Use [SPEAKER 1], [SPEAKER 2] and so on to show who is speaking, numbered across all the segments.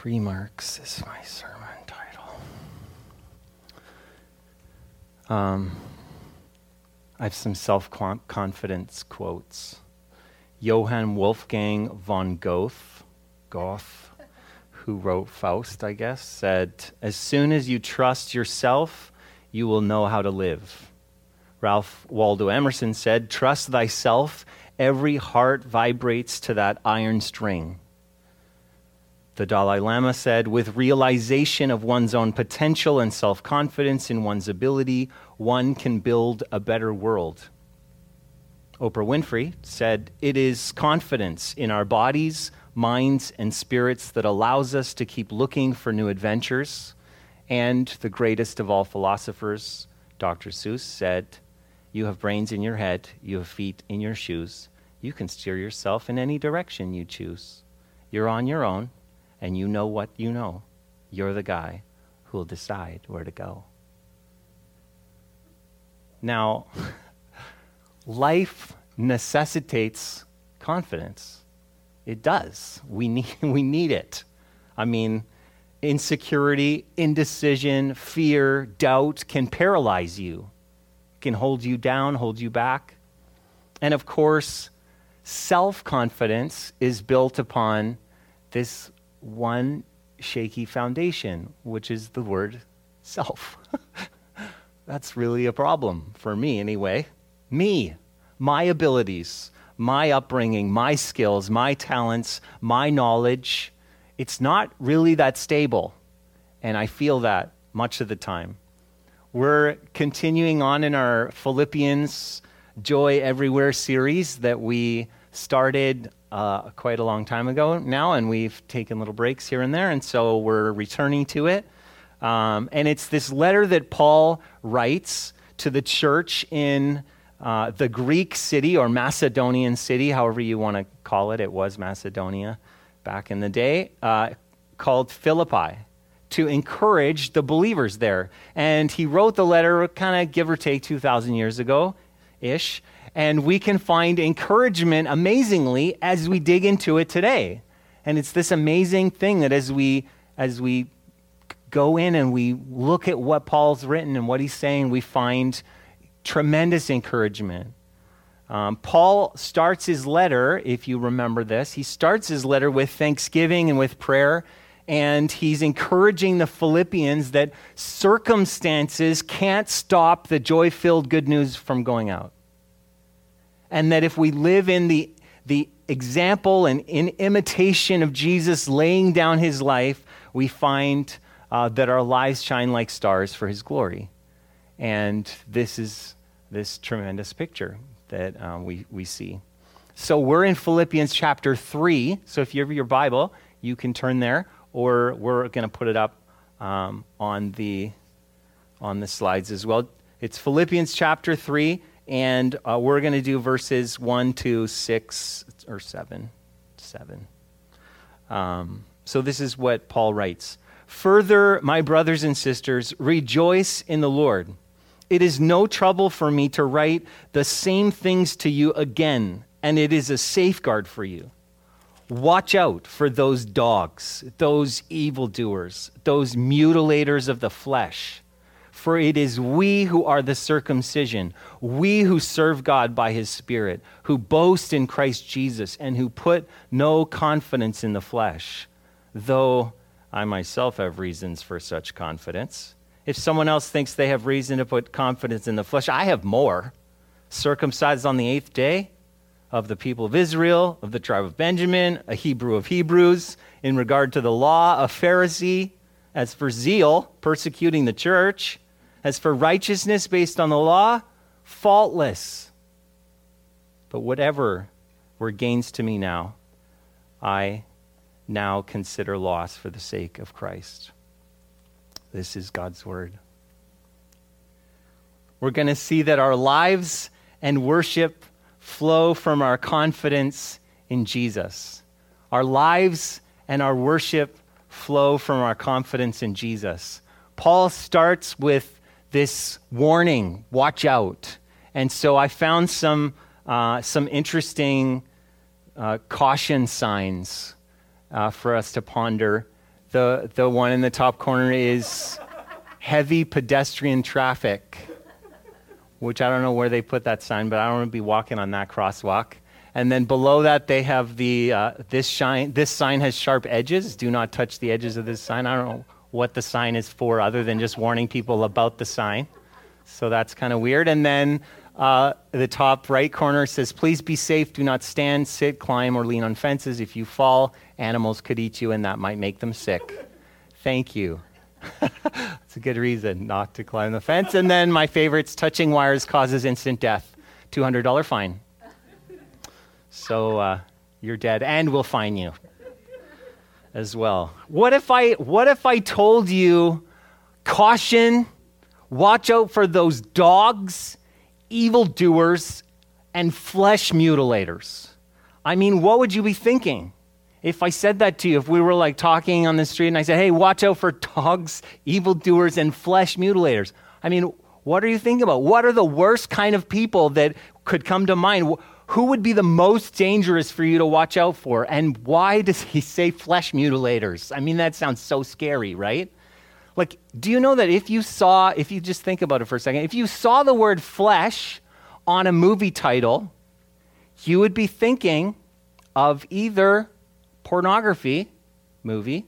[SPEAKER 1] Three marks is my sermon title. Um, I have some self confidence quotes. Johann Wolfgang von Goethe, Goethe, who wrote Faust, I guess, said, As soon as you trust yourself, you will know how to live. Ralph Waldo Emerson said, Trust thyself, every heart vibrates to that iron string. The Dalai Lama said, with realization of one's own potential and self confidence in one's ability, one can build a better world. Oprah Winfrey said, It is confidence in our bodies, minds, and spirits that allows us to keep looking for new adventures. And the greatest of all philosophers, Dr. Seuss, said, You have brains in your head, you have feet in your shoes. You can steer yourself in any direction you choose. You're on your own and you know what you know, you're the guy who will decide where to go. Now, life necessitates confidence. It does. We need, we need it. I mean, insecurity, indecision, fear, doubt can paralyze you, can hold you down, hold you back. And of course, self confidence is built upon this one shaky foundation, which is the word self. That's really a problem for me, anyway. Me, my abilities, my upbringing, my skills, my talents, my knowledge. It's not really that stable. And I feel that much of the time. We're continuing on in our Philippians Joy Everywhere series that we started uh, quite a long time ago now, and we've taken little breaks here and there, and so we're returning to it. Um, and it's this letter that Paul writes to the church in uh, the Greek city or Macedonian city, however you want to call it. It was Macedonia back in the day, uh, called Philippi, to encourage the believers there. And he wrote the letter kind of give or take 2,000 years ago ish and we can find encouragement amazingly as we dig into it today. And it's this amazing thing that as we as we go in and we look at what Paul's written and what he's saying, we find tremendous encouragement. Um, Paul starts his letter, if you remember this, he starts his letter with thanksgiving and with prayer, and he's encouraging the Philippians that circumstances can't stop the joy filled good news from going out and that if we live in the, the example and in imitation of Jesus laying down his life, we find uh, that our lives shine like stars for his glory. And this is this tremendous picture that uh, we, we see. So we're in Philippians chapter 3. So if you have your Bible, you can turn there, or we're going to put it up um, on, the, on the slides as well. It's Philippians chapter 3 and uh, we're going to do verses 1 to 6 or 7. 7. Um, so this is what Paul writes Further, my brothers and sisters, rejoice in the Lord. It is no trouble for me to write the same things to you again, and it is a safeguard for you. Watch out for those dogs, those evildoers, those mutilators of the flesh for it is we who are the circumcision, we who serve God by his Spirit, who boast in Christ Jesus, and who put no confidence in the flesh, though I myself have reasons for such confidence. If someone else thinks they have reason to put confidence in the flesh, I have more. Circumcised on the eighth day, of the people of Israel, of the tribe of Benjamin, a Hebrew of Hebrews, in regard to the law, a Pharisee. As for zeal, persecuting the church, as for righteousness based on the law, faultless. But whatever were gains to me now, I now consider loss for the sake of Christ. This is God's word. We're going to see that our lives and worship flow from our confidence in Jesus. Our lives and our worship flow from our confidence in Jesus. Paul starts with this warning watch out. And so I found some, uh, some interesting uh, caution signs uh, for us to ponder The, the one in the top corner is heavy pedestrian traffic, which I don't know where they put that sign, but I don't want to be walking on that crosswalk. And then below that, they have the uh, this shine. This sign has sharp edges. Do not touch the edges of this sign. I don't know what the sign is for, other than just warning people about the sign. So that's kind of weird. And then uh, the top right corner says, "Please be safe. Do not stand, sit, climb, or lean on fences. If you fall, animals could eat you, and that might make them sick." Thank you. That's a good reason not to climb the fence. And then my favorites: touching wires causes instant death. Two hundred dollar fine. So uh, you're dead, and we'll fine you as well. What if I what if I told you caution, watch out for those dogs, evildoers, and flesh mutilators? I mean, what would you be thinking? If I said that to you, if we were like talking on the street and I said, hey, watch out for dogs, evildoers, and flesh mutilators. I mean, what are you thinking about? What are the worst kind of people that could come to mind? Who would be the most dangerous for you to watch out for? And why does he say flesh mutilators? I mean, that sounds so scary, right? Like, do you know that if you saw, if you just think about it for a second, if you saw the word flesh on a movie title, you would be thinking of either pornography movie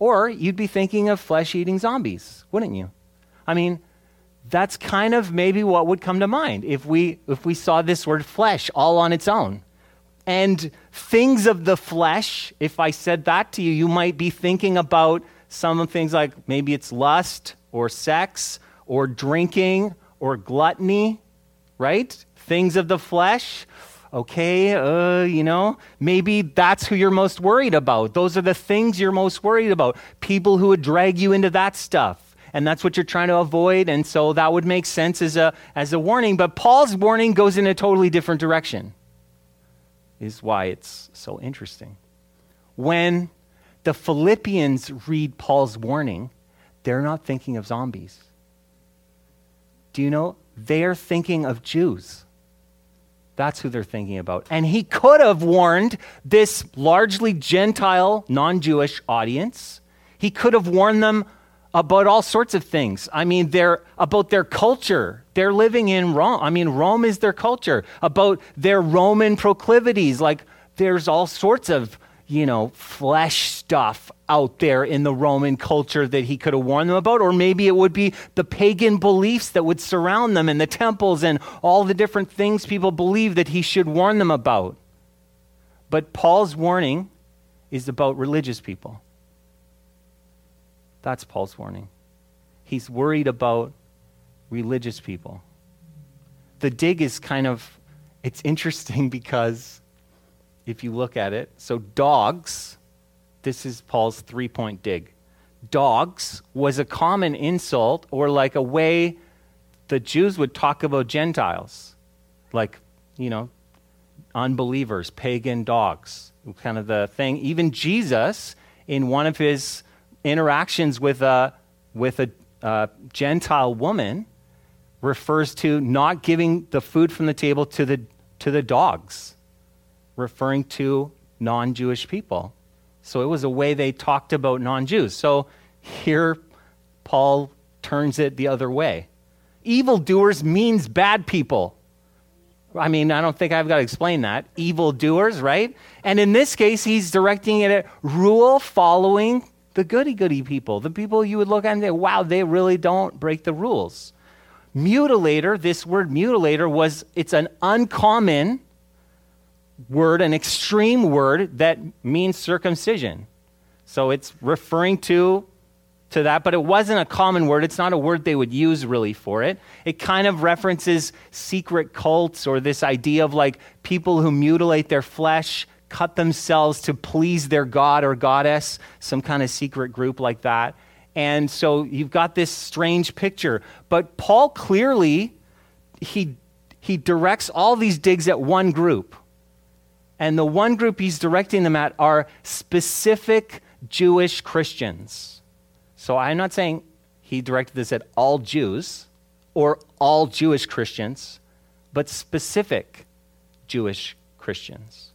[SPEAKER 1] or you'd be thinking of flesh eating zombies, wouldn't you? I mean, that's kind of maybe what would come to mind if we if we saw this word flesh all on its own. And things of the flesh if i said that to you you might be thinking about some things like maybe it's lust or sex or drinking or gluttony right? Things of the flesh. Okay uh, you know maybe that's who you're most worried about. Those are the things you're most worried about. People who would drag you into that stuff and that's what you're trying to avoid. And so that would make sense as a, as a warning. But Paul's warning goes in a totally different direction, is why it's so interesting. When the Philippians read Paul's warning, they're not thinking of zombies. Do you know? They're thinking of Jews. That's who they're thinking about. And he could have warned this largely Gentile, non Jewish audience. He could have warned them about all sorts of things. I mean, they're about their culture. They're living in Rome. I mean, Rome is their culture. About their Roman proclivities. Like, there's all sorts of, you know, flesh stuff out there in the Roman culture that he could have warned them about. Or maybe it would be the pagan beliefs that would surround them and the temples and all the different things people believe that he should warn them about. But Paul's warning is about religious people. That's Paul's warning. He's worried about religious people. The dig is kind of it's interesting because if you look at it, so dogs, this is Paul's three-point dig. Dogs was a common insult or like a way the Jews would talk about Gentiles. Like, you know, unbelievers, pagan dogs, kind of the thing. Even Jesus, in one of his interactions with a, with a, a Gentile woman refers to not giving the food from the table to the, to the dogs, referring to non Jewish people. So it was a way they talked about non Jews. So here, Paul turns it the other way. Evildoers means bad people. I mean, I don't think I've got to explain that. Evildoers, right? And in this case, he's directing it at rule following the goody goody people, the people you would look at and say, wow, they really don't break the rules. Mutilator, this word mutilator was, it's an uncommon word, an extreme word that means circumcision. So it's referring to to that, but it wasn't a common word. It's not a word they would use really for it. It kind of references secret cults or this idea of like people who mutilate their flesh cut themselves to please their god or goddess, some kind of secret group like that. And so you've got this strange picture. But Paul clearly, he, he directs all these digs at one group. And the one group he's directing them at are specific Jewish Christians. So I'm not saying he directed this at all Jews or all Jewish Christians, but specific Jewish Christians.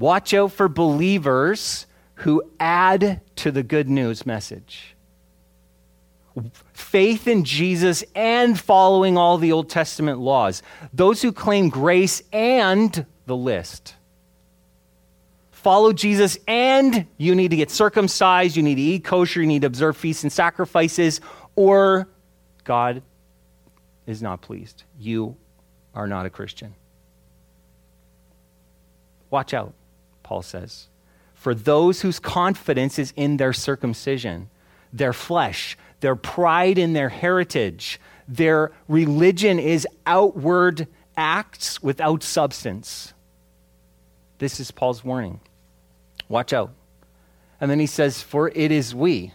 [SPEAKER 1] Watch out for believers who add to the good news message. Faith in Jesus and following all the Old Testament laws. Those who claim grace and the list. Follow Jesus and you need to get circumcised, you need to eat kosher, you need to observe feasts and sacrifices, or God is not pleased. You are not a Christian. Watch out, Paul says. For those whose confidence is in their circumcision, their flesh, their pride in their heritage, their religion is outward acts without substance. This is Paul's warning. Watch out. And then he says, For it is we.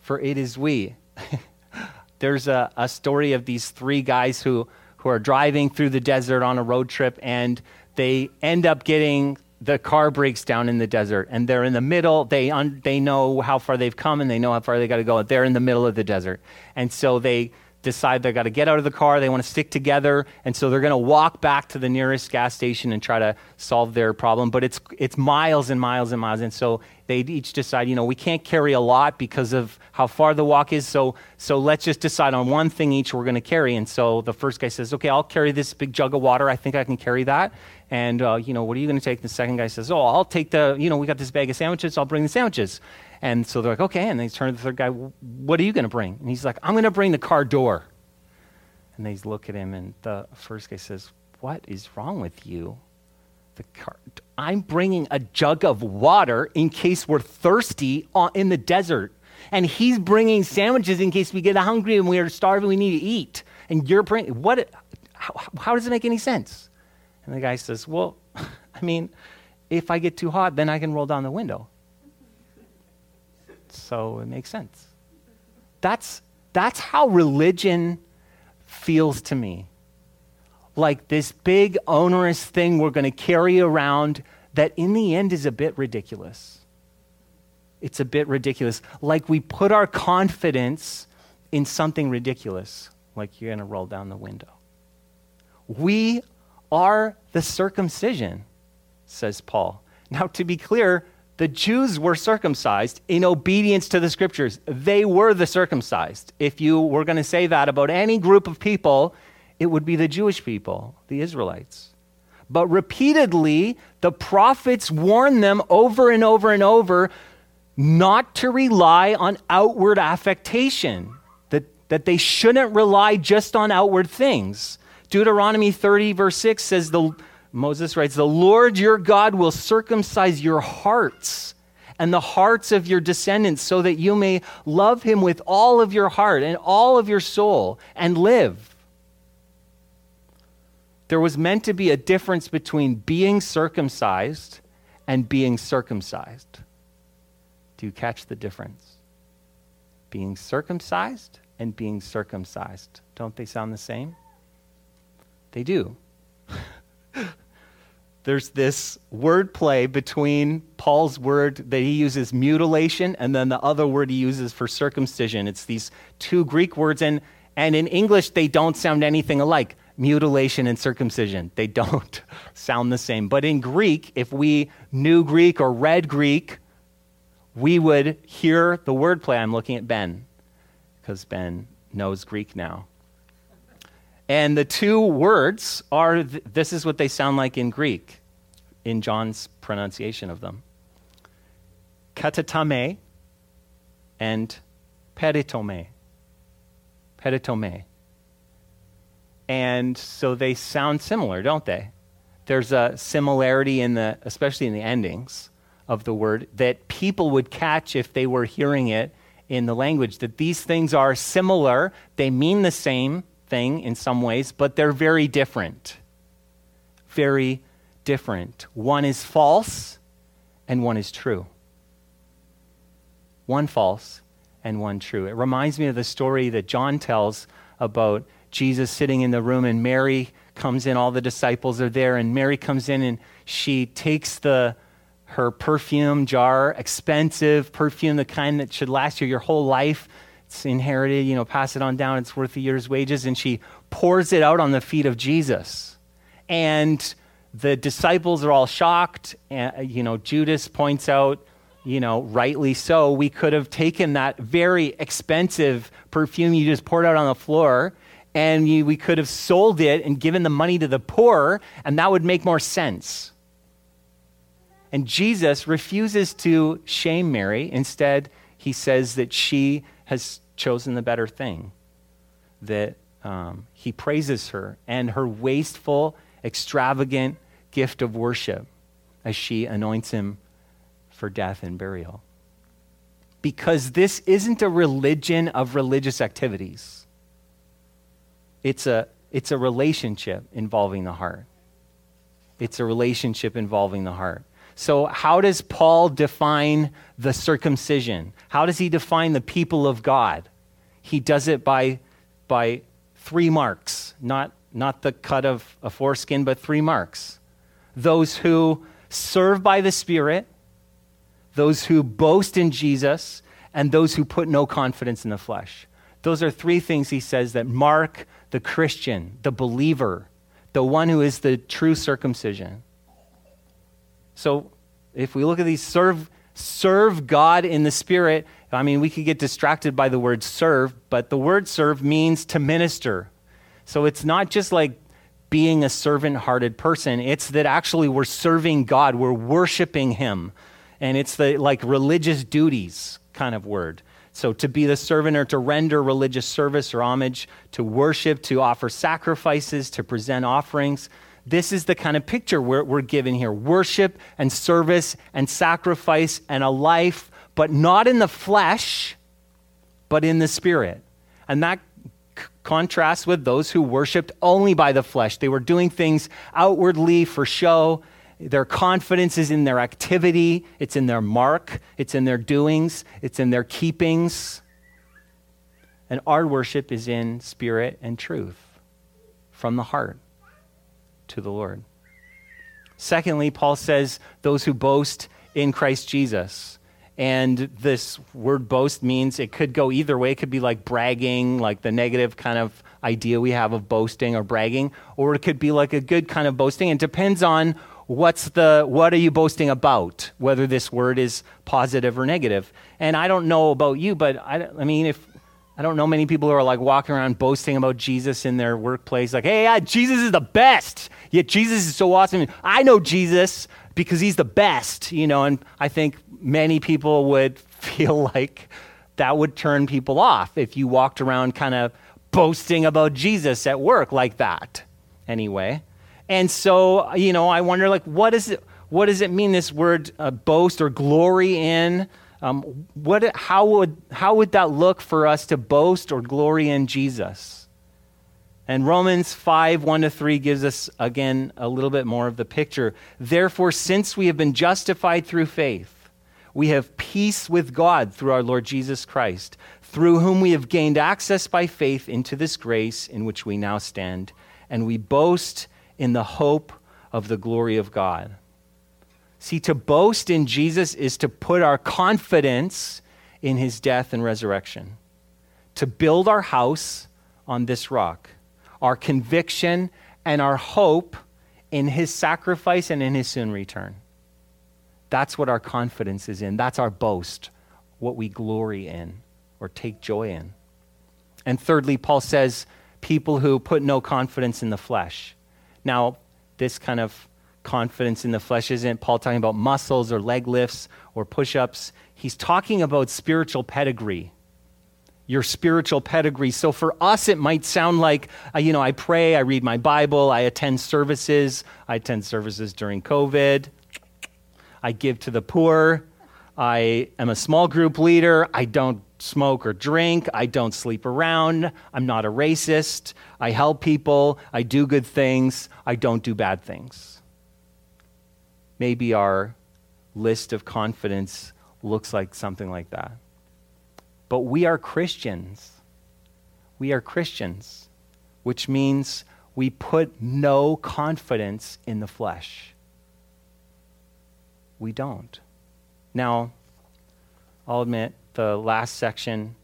[SPEAKER 1] For it is we. There's a, a story of these three guys who, who are driving through the desert on a road trip and they end up getting the car breaks down in the desert and they're in the middle they un, they know how far they've come and they know how far they got to go they're in the middle of the desert. And so they decide they got to get out of the car they want to stick together and so they're going to walk back to the nearest gas station and try to solve their problem. But it's it's miles and miles and miles and so they each decide you know we can't carry a lot because of how far the walk is so so let's just decide on one thing each we're going to carry. And so the first guy says okay i'll carry this big jug of water i think i can carry that and, uh, you know, what are you going to take? The second guy says, oh, I'll take the, you know, we got this bag of sandwiches. I'll bring the sandwiches. And so they're like, okay. And they turn to the third guy, what are you going to bring? And he's like, I'm going to bring the car door. And they look at him, and the first guy says, what is wrong with you? The car, I'm bringing a jug of water in case we're thirsty in the desert. And he's bringing sandwiches in case we get hungry and we are starving, we need to eat. And you're bringing, what, how, how does it make any sense? And the guy says, Well, I mean, if I get too hot, then I can roll down the window. So it makes sense. That's, that's how religion feels to me. Like this big, onerous thing we're going to carry around that in the end is a bit ridiculous. It's a bit ridiculous. Like we put our confidence in something ridiculous, like you're going to roll down the window. We are the circumcision, says Paul. Now, to be clear, the Jews were circumcised in obedience to the scriptures. They were the circumcised. If you were going to say that about any group of people, it would be the Jewish people, the Israelites. But repeatedly, the prophets warn them over and over and over not to rely on outward affectation, that, that they shouldn't rely just on outward things. Deuteronomy 30, verse 6 says, the, Moses writes, The Lord your God will circumcise your hearts and the hearts of your descendants so that you may love him with all of your heart and all of your soul and live. There was meant to be a difference between being circumcised and being circumcised. Do you catch the difference? Being circumcised and being circumcised. Don't they sound the same? They do. There's this word play between Paul's word that he uses mutilation and then the other word he uses for circumcision. It's these two Greek words, and, and in English, they don't sound anything alike mutilation and circumcision. They don't sound the same. But in Greek, if we knew Greek or read Greek, we would hear the word play. I'm looking at Ben because Ben knows Greek now. And the two words are th- this is what they sound like in Greek, in John's pronunciation of them katatame and peritome. Peritome. And so they sound similar, don't they? There's a similarity in the, especially in the endings of the word, that people would catch if they were hearing it in the language, that these things are similar, they mean the same, thing in some ways, but they're very different. Very different. One is false and one is true. One false and one true. It reminds me of the story that John tells about Jesus sitting in the room and Mary comes in, all the disciples are there, and Mary comes in and she takes the her perfume jar, expensive perfume, the kind that should last you your whole life, it's inherited, you know, pass it on down, it's worth a year's wages. And she pours it out on the feet of Jesus. And the disciples are all shocked. And, uh, you know, Judas points out, you know, rightly so, we could have taken that very expensive perfume you just poured out on the floor and you, we could have sold it and given the money to the poor, and that would make more sense. And Jesus refuses to shame Mary. Instead, he says that she has chosen the better thing, that um, he praises her and her wasteful, extravagant gift of worship as she anoints him for death and burial. Because this isn't a religion of religious activities, it's a, it's a relationship involving the heart. It's a relationship involving the heart. So, how does Paul define the circumcision? How does he define the people of God? He does it by, by three marks, not, not the cut of a foreskin, but three marks. Those who serve by the Spirit, those who boast in Jesus, and those who put no confidence in the flesh. Those are three things he says that mark the Christian, the believer, the one who is the true circumcision. So if we look at these serve serve God in the spirit, I mean we could get distracted by the word serve, but the word serve means to minister. So it's not just like being a servant-hearted person, it's that actually we're serving God, we're worshiping him. And it's the like religious duties kind of word. So to be the servant or to render religious service or homage, to worship, to offer sacrifices, to present offerings. This is the kind of picture we're, we're given here worship and service and sacrifice and a life, but not in the flesh, but in the spirit. And that contrasts with those who worshiped only by the flesh. They were doing things outwardly for show. Their confidence is in their activity, it's in their mark, it's in their doings, it's in their keepings. And our worship is in spirit and truth from the heart to the Lord. Secondly, Paul says, those who boast in Christ Jesus. And this word boast means it could go either way. It could be like bragging, like the negative kind of idea we have of boasting or bragging, or it could be like a good kind of boasting. It depends on what's the what are you boasting about whether this word is positive or negative. and i don't know about you but i, I mean if I don't know many people who are like walking around boasting about Jesus in their workplace, like, hey, yeah, Jesus is the best. Yet Jesus is so awesome. I know Jesus because he's the best, you know, and I think many people would feel like that would turn people off if you walked around kind of boasting about Jesus at work like that, anyway. And so, you know, I wonder, like, what, is it, what does it mean, this word uh, boast or glory in? Um, what, how, would, how would that look for us to boast or glory in Jesus? And Romans 5 1 to 3 gives us, again, a little bit more of the picture. Therefore, since we have been justified through faith, we have peace with God through our Lord Jesus Christ, through whom we have gained access by faith into this grace in which we now stand, and we boast in the hope of the glory of God. See, to boast in Jesus is to put our confidence in his death and resurrection, to build our house on this rock, our conviction and our hope in his sacrifice and in his soon return. That's what our confidence is in. That's our boast, what we glory in or take joy in. And thirdly, Paul says, people who put no confidence in the flesh. Now, this kind of confidence in the flesh isn't Paul talking about muscles or leg lifts or push ups. He's talking about spiritual pedigree, your spiritual pedigree. So for us, it might sound like, uh, you know, I pray, I read my Bible, I attend services. I attend services during COVID. I give to the poor. I am a small group leader. I don't smoke or drink. I don't sleep around. I'm not a racist. I help people. I do good things. I don't do bad things maybe our list of confidence looks like something like that. But we are Christians. We are Christians, which means we put no confidence in the flesh. We don't. Now, I'll admit the last section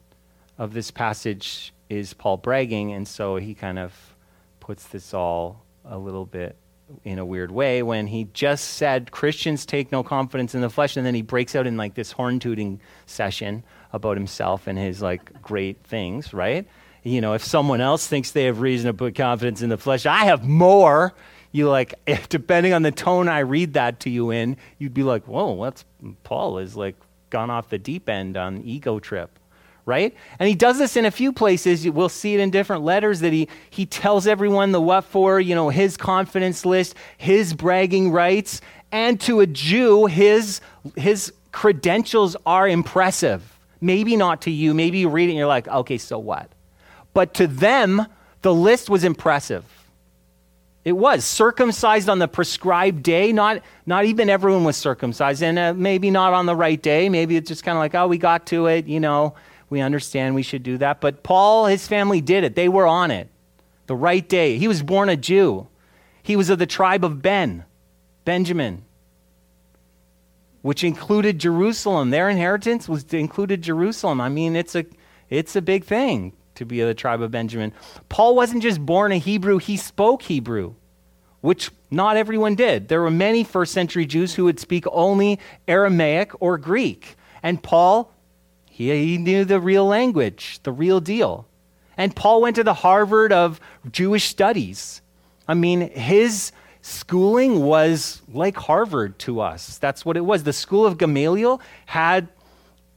[SPEAKER 1] of this passage is Paul bragging, and so he kind of puts this all a little bit in a weird way when he just said Christians take no confidence in the flesh, and then he breaks out in like this horn tooting session about himself and his like great things, right? You know, if someone else thinks they have reason to put confidence in the flesh, I have more. You like, depending on the tone I read that to you in, you'd be like, whoa, what's Paul is like gone off the deep end on ego trip right? And he does this in a few places. We'll see it in different letters that he, he tells everyone the what for, you know, his confidence list, his bragging rights, and to a Jew, his, his credentials are impressive. Maybe not to you. Maybe you read it and you're like, okay, so what? But to them, the list was impressive. It was circumcised on the prescribed day. Not, not even everyone was circumcised, and uh, maybe not on the right day. Maybe it's just kind of like, oh, we got to it, you know we understand we should do that. But Paul, his family did it. They were on it. The right day. He was born a Jew. He was of the tribe of Ben, Benjamin, which included Jerusalem. Their inheritance was included Jerusalem. I mean, it's a it's a big thing to be of the tribe of Benjamin. Paul wasn't just born a Hebrew, he spoke Hebrew, which not everyone did. There were many first century Jews who would speak only Aramaic or Greek. And Paul he, he knew the real language, the real deal. And Paul went to the Harvard of Jewish studies. I mean, his schooling was like Harvard to us. That's what it was. The school of Gamaliel had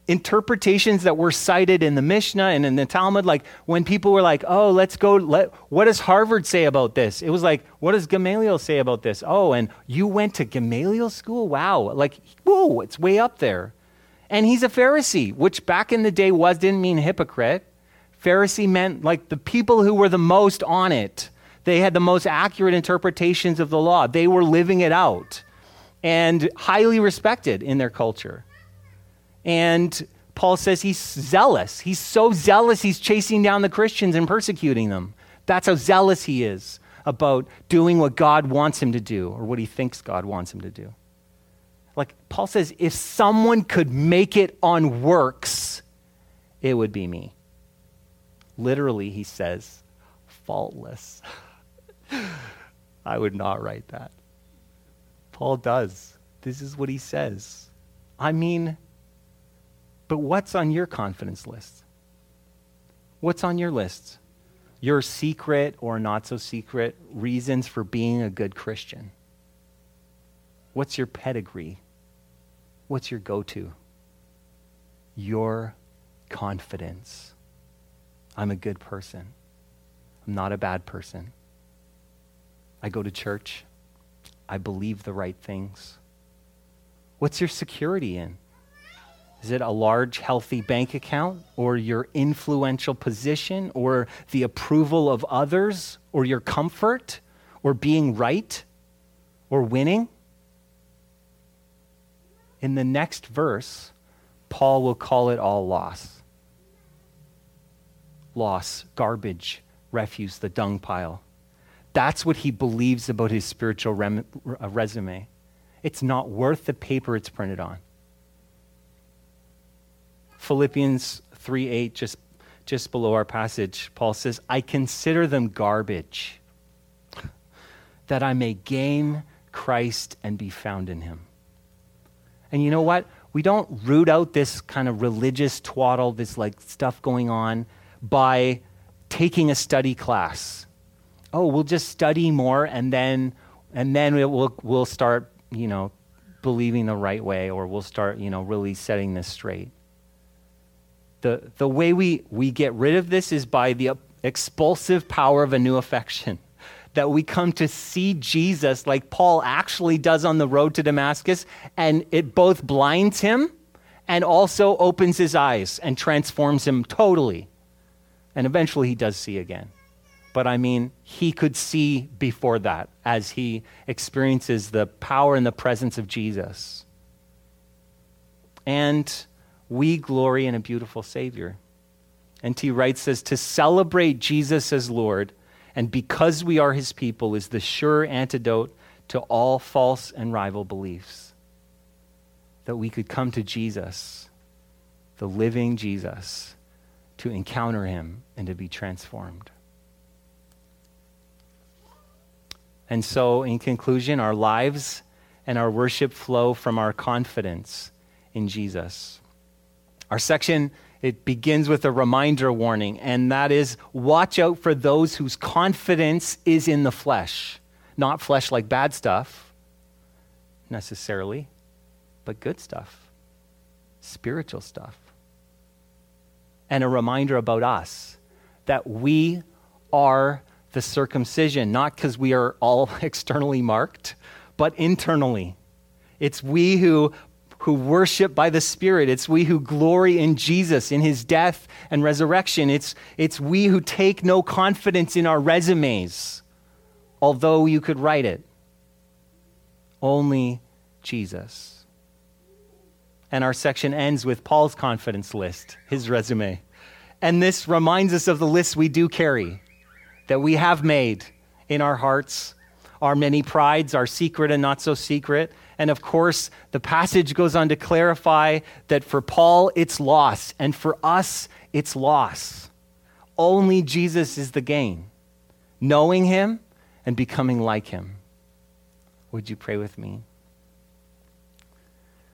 [SPEAKER 1] interpretations that were cited in the Mishnah and in the Talmud. Like when people were like, oh, let's go, let, what does Harvard say about this? It was like, what does Gamaliel say about this? Oh, and you went to Gamaliel school? Wow. Like, whoa, it's way up there. And he's a Pharisee, which back in the day was didn't mean hypocrite. Pharisee meant like the people who were the most on it. They had the most accurate interpretations of the law. They were living it out and highly respected in their culture. And Paul says he's zealous. He's so zealous, he's chasing down the Christians and persecuting them. That's how zealous he is about doing what God wants him to do or what he thinks God wants him to do. Like Paul says, if someone could make it on works, it would be me. Literally, he says, faultless. I would not write that. Paul does. This is what he says. I mean, but what's on your confidence list? What's on your list? Your secret or not so secret reasons for being a good Christian. What's your pedigree? What's your go to? Your confidence. I'm a good person. I'm not a bad person. I go to church. I believe the right things. What's your security in? Is it a large, healthy bank account, or your influential position, or the approval of others, or your comfort, or being right, or winning? In the next verse, Paul will call it all loss. Loss, garbage, refuse, the dung pile. That's what he believes about his spiritual rem- uh, resume. It's not worth the paper it's printed on. Philippians 3 8, just, just below our passage, Paul says, I consider them garbage, that I may gain Christ and be found in him. And you know what? We don't root out this kind of religious twaddle, this like stuff going on by taking a study class. Oh, we'll just study more and then and then we'll we'll start, you know, believing the right way or we'll start, you know, really setting this straight. The the way we we get rid of this is by the expulsive power of a new affection that we come to see Jesus like Paul actually does on the road to Damascus, and it both blinds him and also opens his eyes and transforms him totally. And eventually he does see again. But I mean, he could see before that as he experiences the power and the presence of Jesus. And we glory in a beautiful Savior. N.T. Wright says to celebrate Jesus as Lord and because we are his people is the sure antidote to all false and rival beliefs. That we could come to Jesus, the living Jesus, to encounter him and to be transformed. And so, in conclusion, our lives and our worship flow from our confidence in Jesus. Our section it begins with a reminder warning, and that is watch out for those whose confidence is in the flesh. Not flesh like bad stuff, necessarily, but good stuff, spiritual stuff. And a reminder about us that we are the circumcision, not because we are all externally marked, but internally. It's we who who worship by the Spirit. It's we who glory in Jesus, in his death and resurrection. It's, it's we who take no confidence in our resumes, although you could write it. Only Jesus. And our section ends with Paul's confidence list, his resume. And this reminds us of the list we do carry, that we have made in our hearts, our many prides, our secret and not so secret, and of course, the passage goes on to clarify that for Paul, it's loss, and for us, it's loss. Only Jesus is the gain, knowing him and becoming like him. Would you pray with me?